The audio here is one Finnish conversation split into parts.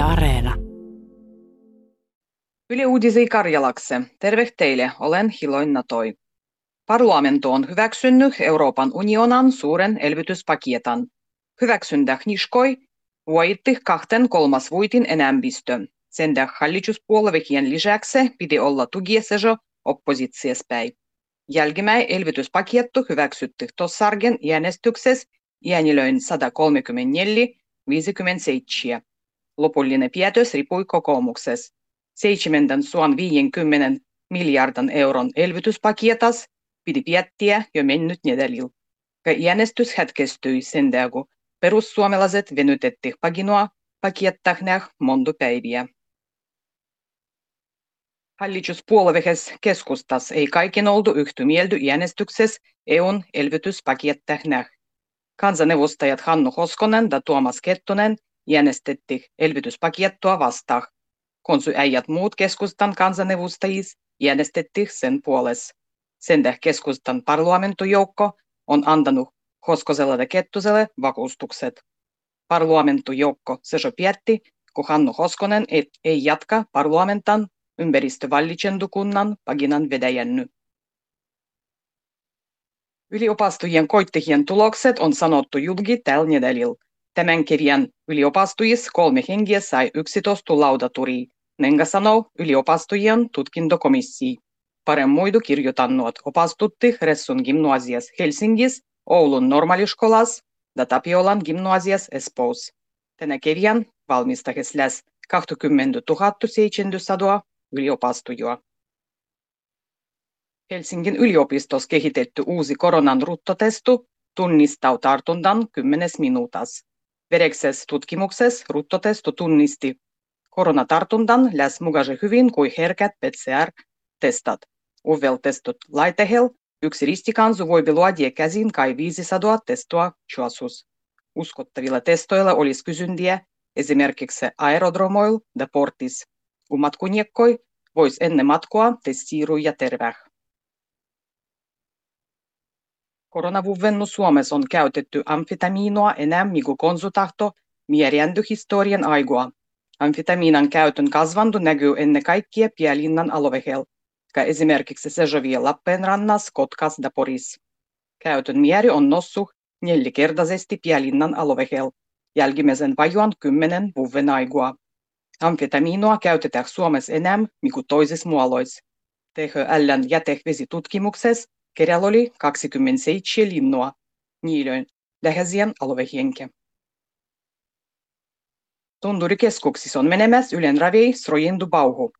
Yle Areena. Yle Uudisei Karjalakse. Terve teille, olen Hiloin Toi. Parlamento on hyväksynyt Euroopan unionan suuren elvytyspakietan. Hyväksyntä niskoi voitti kahten kolmas vuitin enemmistö. Sen hallituspuolueiden lisäksi piti olla tugiessejo oppositiespäin. Jälkimmäi elvytyspakiettu hyväksytty tossargen äänestyksessä äänilöin 134 57. Lopullinen päätös riippui kokoomuksessa. 750 miljardin euron elvytyspakietas piti piettiä jo mennyt nedälillä. Äänestys hetkestyi sen kun perussuomalaiset venytetti paginoa pakiettaknäh monta päiviä. Hallituspuolueessa keskustas ei kaiken oltu yhtä mieltä äänestyksessä EUn elvytyspakiettaknäh. Kansaneuvostajat Hannu Hoskonen ja Tuomas Kettunen äänestettiin elvytyspakiettua vastaan. Konsu äijät muut keskustan kansanedustajis äänestettiin sen puolesta. Sen keskustan parlamentojoukko on antanut Hoskoselle ja Kettuselle vakuustukset. Parlamentojoukko sejo päätti, kun Hannu Hoskonen ei, ei jatka parlamentan ympäristövallicentukunnan paginan vedäjänny. Yliopastojen koittihien tulokset on sanottu julki tällä nedälillä. Tämän kirjan yliopastujis kolme hengiä sai 11 laudaturia, nenga sanoo yliopastojen tutkintokomissii. Paremmuidu kirjoitannut opastutti Ressun gimnasias Helsingis, Oulun normaliskolas ja Tapiolan gimnasias Espoossa. Tänä kirjan valmistahes läs 20 700 yliopastujaa. Helsingin yliopistossa kehitetty uusi koronan ruttotestu tunnistaa tartunnan 10 minuutas. Vereksessä tutkimuksessa ruttotestu tunnisti koronatartunnan läs mukaisen hyvin kuin herkät PCR-testat. Uvel testut laitehel yksi ristikansu voi luodia käsin kai 500 testoa chuasus. Uskottavilla testoilla olisi kysyntiä esimerkiksi aerodromoil ja portis. Kun matkuniekkoi vois ennen matkoa testiiruja terveh. Koronavuvvennu Suomessa on käytetty amfitamiinoa enemmän kuin konsutahto mierjändy historian aigua. Amfitamiinan käytön kasvandu näkyy ennen kaikkea Pielinnan alueella, esimerkiksi Sejovia Lappeenrannas, Kotkas ja Poris. Käytön mieri on noussut neljäkertaisesti Pielinnan alueella, jälkimmäisen vajuan kymmenen vuoden aigua. Amfitamiinoa käytetään Suomessa enemmän kuin toisissa muoloissa. THLn jätevesitutkimuksessa Kerjalla oli 27 linnua, niilöin läheisien aluehenke. Tunturikeskuksissa on menemässä Ylen ravei Srojendubauhu.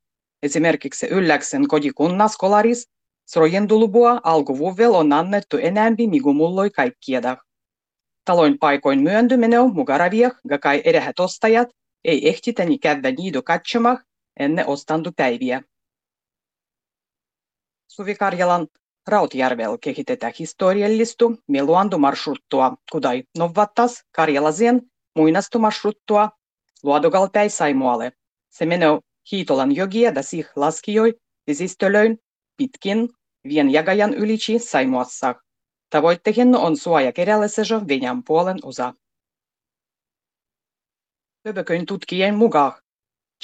Esimerkiksi Ylläksen kotikunnas Kolaris Srojendulubua alkuvuvel on annettu enemmän migu mulloi kaikkieda. Taloin paikoin myöntyminen on mugaravia, ja kai erehät ostajat ei ehtitäni käydä niido katsomah ennen ostantopäiviä. Suvi Karjalan Rautjärvellä kehitetään historiallistu meluantomarшruttua, kudai novattas Karjalasien muinastomarшruttua Luodogalpäin Saimualle. Se menee Hiitolan jogia ja sih laskijoi vesistölöin pitkin vien jagajan ylici Saimuassa. Tavoitteena on suoja kerällisejo Venäjän puolen osa. Höbököin tutkijien mukaan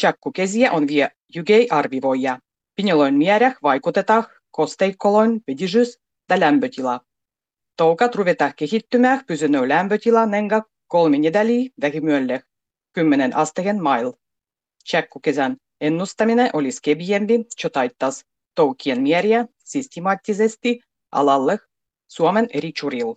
Tjakkukesiä on vie jygei arvivoja. Pinjoloin mierä vaikutetaan kosteikkolon vedijys ja lämpötila. Toukat ruvetaan kehittymään pysynyt lämpötila nenga kolme nedäliä vähimyölle 10 asteen mail. Tjekkukesän ennustaminen olisi keviempi, jo taittas toukien mieriä systemaattisesti alalle Suomen eri churil.